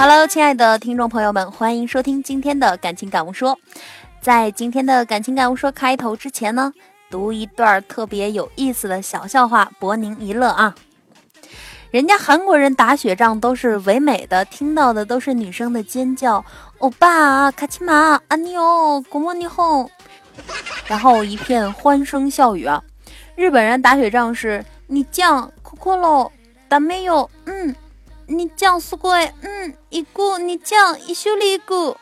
Hello，亲爱的听众朋友们，欢迎收听今天的感情感悟说。在今天的感情感悟说开头之前呢，读一段特别有意思的小笑话，博您一乐啊。人家韩国人打雪仗都是唯美的，听到的都是女生的尖叫：“欧巴，卡奇玛，阿尼欧，古莫尼哄。”然后一片欢声笑语啊。日本人打雪仗是：“你酱酷酷喽，打没有？嗯，你酱すごい，嗯，一股你酱一修理一股。”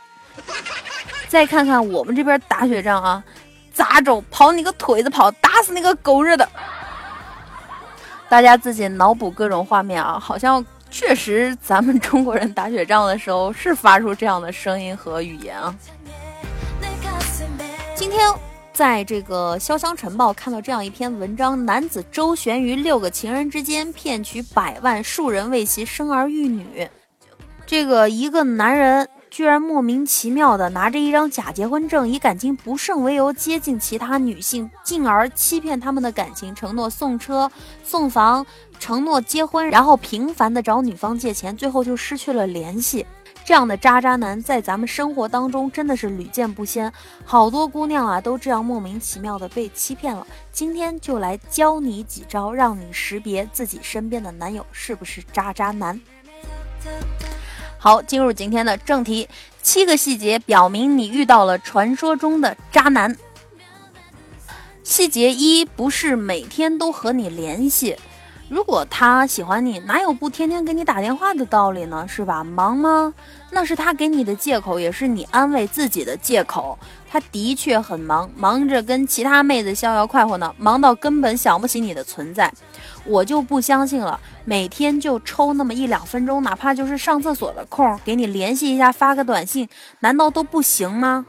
再看看我们这边打雪仗啊，咋走？跑你个腿子跑，打死那个狗日的！大家自己脑补各种画面啊，好像确实咱们中国人打雪仗的时候是发出这样的声音和语言啊。今天 在这个《潇湘晨报》看到这样一篇文章：男子周旋于六个情人之间，骗取百万，数人为其生儿育女。这个一个男人。居然莫名其妙的拿着一张假结婚证，以感情不胜为由接近其他女性，进而欺骗他们的感情，承诺送车送房，承诺结婚，然后频繁的找女方借钱，最后就失去了联系。这样的渣渣男在咱们生活当中真的是屡见不鲜，好多姑娘啊都这样莫名其妙的被欺骗了。今天就来教你几招，让你识别自己身边的男友是不是渣渣男。好，进入今天的正题。七个细节表明你遇到了传说中的渣男。细节一，不是每天都和你联系。如果他喜欢你，哪有不天天给你打电话的道理呢？是吧？忙吗？那是他给你的借口，也是你安慰自己的借口。他的确很忙，忙着跟其他妹子逍遥快活呢，忙到根本想不起你的存在。我就不相信了，每天就抽那么一两分钟，哪怕就是上厕所的空，给你联系一下，发个短信，难道都不行吗？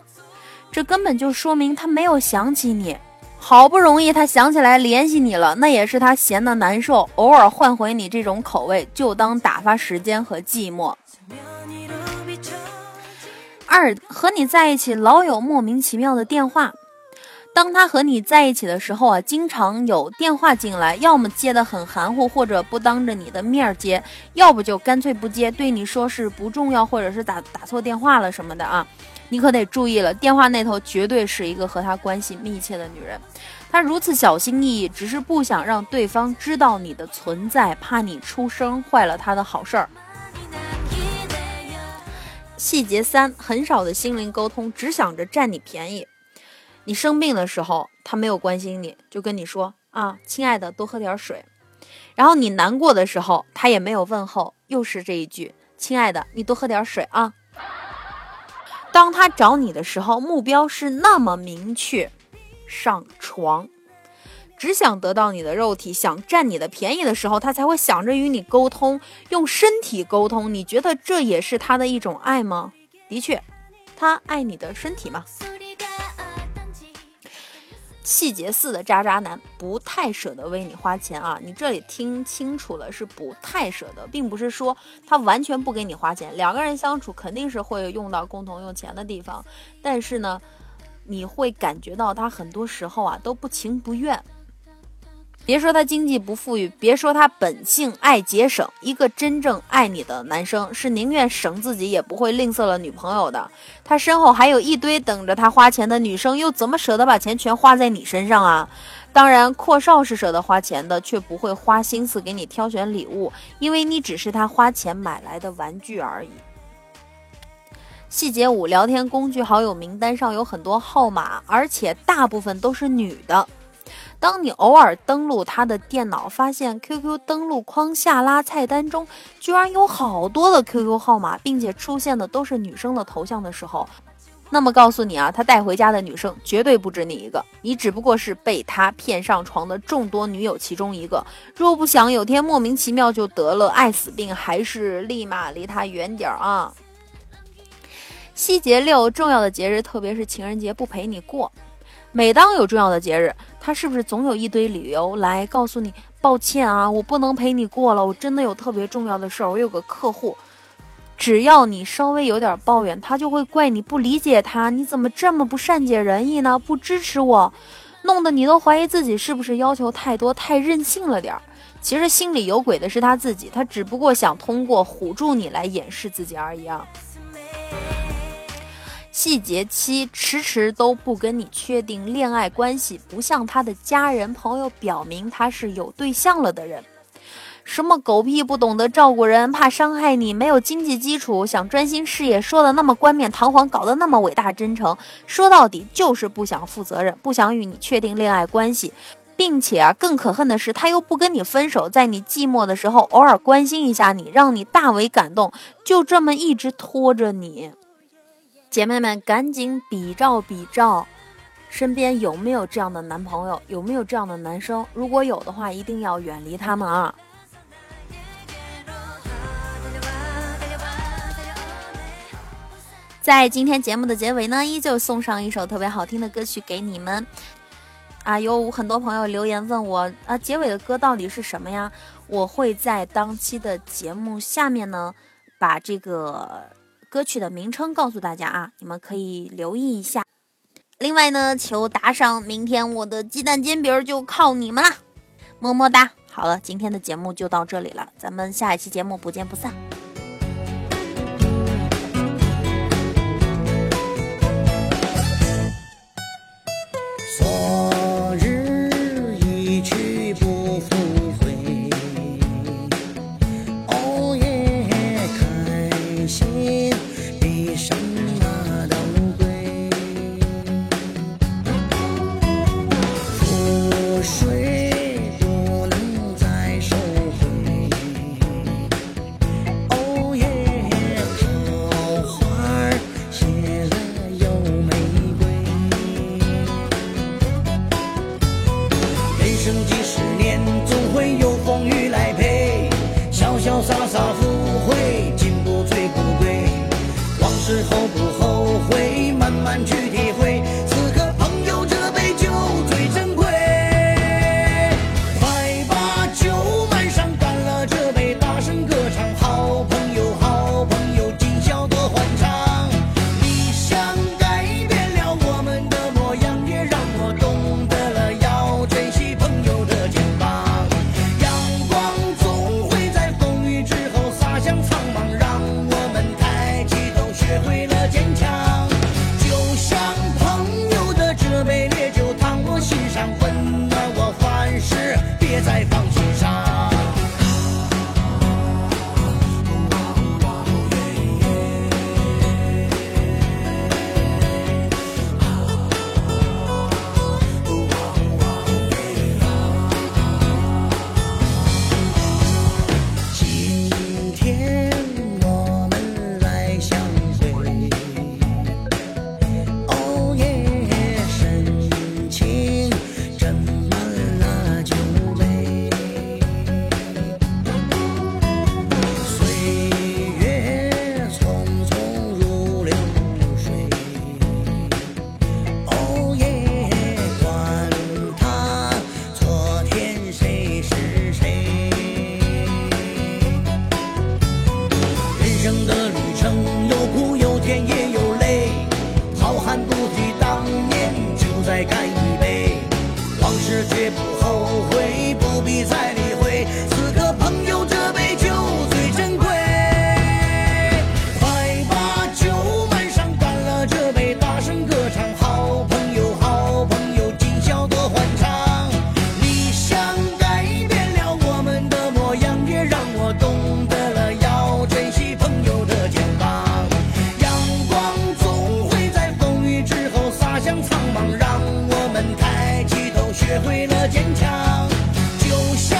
这根本就说明他没有想起你。好不容易他想起来联系你了，那也是他闲的难受，偶尔换回你这种口味，就当打发时间和寂寞。二，和你在一起老有莫名其妙的电话。当他和你在一起的时候啊，经常有电话进来，要么接的很含糊，或者不当着你的面接，要不就干脆不接，对你说是不重要，或者是打打错电话了什么的啊，你可得注意了，电话那头绝对是一个和他关系密切的女人，他如此小心翼翼，只是不想让对方知道你的存在，怕你出声坏了他的好事儿。细节三，很少的心灵沟通，只想着占你便宜。你生病的时候，他没有关心你，就跟你说啊，亲爱的，多喝点水。然后你难过的时候，他也没有问候，又是这一句，亲爱的，你多喝点水啊。当他找你的时候，目标是那么明确，上床，只想得到你的肉体，想占你的便宜的时候，他才会想着与你沟通，用身体沟通。你觉得这也是他的一种爱吗？的确，他爱你的身体吗？细节似的渣渣男不太舍得为你花钱啊！你这里听清楚了，是不太舍得，并不是说他完全不给你花钱。两个人相处肯定是会用到共同用钱的地方，但是呢，你会感觉到他很多时候啊都不情不愿。别说他经济不富裕，别说他本性爱节省，一个真正爱你的男生是宁愿省自己也不会吝啬了女朋友的。他身后还有一堆等着他花钱的女生，又怎么舍得把钱全花在你身上啊？当然，阔少是舍得花钱的，却不会花心思给你挑选礼物，因为你只是他花钱买来的玩具而已。细节五：聊天工具好友名单上有很多号码，而且大部分都是女的。当你偶尔登录他的电脑，发现 QQ 登录框下拉菜单中居然有好多的 QQ 号码，并且出现的都是女生的头像的时候，那么告诉你啊，他带回家的女生绝对不止你一个，你只不过是被他骗上床的众多女友其中一个。若不想有天莫名其妙就得了爱死病，还是立马离他远点儿啊！细节六，重要的节日，特别是情人节，不陪你过。每当有重要的节日，他是不是总有一堆理由来告诉你？抱歉啊，我不能陪你过了，我真的有特别重要的事儿，我有个客户。只要你稍微有点抱怨，他就会怪你不理解他，你怎么这么不善解人意呢？不支持我，弄得你都怀疑自己是不是要求太多，太任性了点儿。其实心里有鬼的是他自己，他只不过想通过唬住你来掩饰自己而已啊。细节七，迟迟都不跟你确定恋爱关系，不向他的家人朋友表明他是有对象了的人。什么狗屁不懂得照顾人，怕伤害你，没有经济基础，想专心事业，说的那么冠冕堂皇，搞得那么伟大真诚，说到底就是不想负责任，不想与你确定恋爱关系，并且啊，更可恨的是，他又不跟你分手，在你寂寞的时候偶尔关心一下你，让你大为感动，就这么一直拖着你。姐妹们，赶紧比照比照，身边有没有这样的男朋友？有没有这样的男生？如果有的话，一定要远离他们啊！在今天节目的结尾呢，依旧送上一首特别好听的歌曲给你们。啊，有很多朋友留言问我啊，结尾的歌到底是什么呀？我会在当期的节目下面呢，把这个。歌曲的名称告诉大家啊，你们可以留意一下。另外呢，求打赏，明天我的鸡蛋煎饼就靠你们了，么么哒。好了，今天的节目就到这里了，咱们下一期节目不见不散。将苍茫然。人生的旅程有苦有甜也有泪，好汉不提当年酒，再干一杯，往事绝不后悔，不必再。坚强就像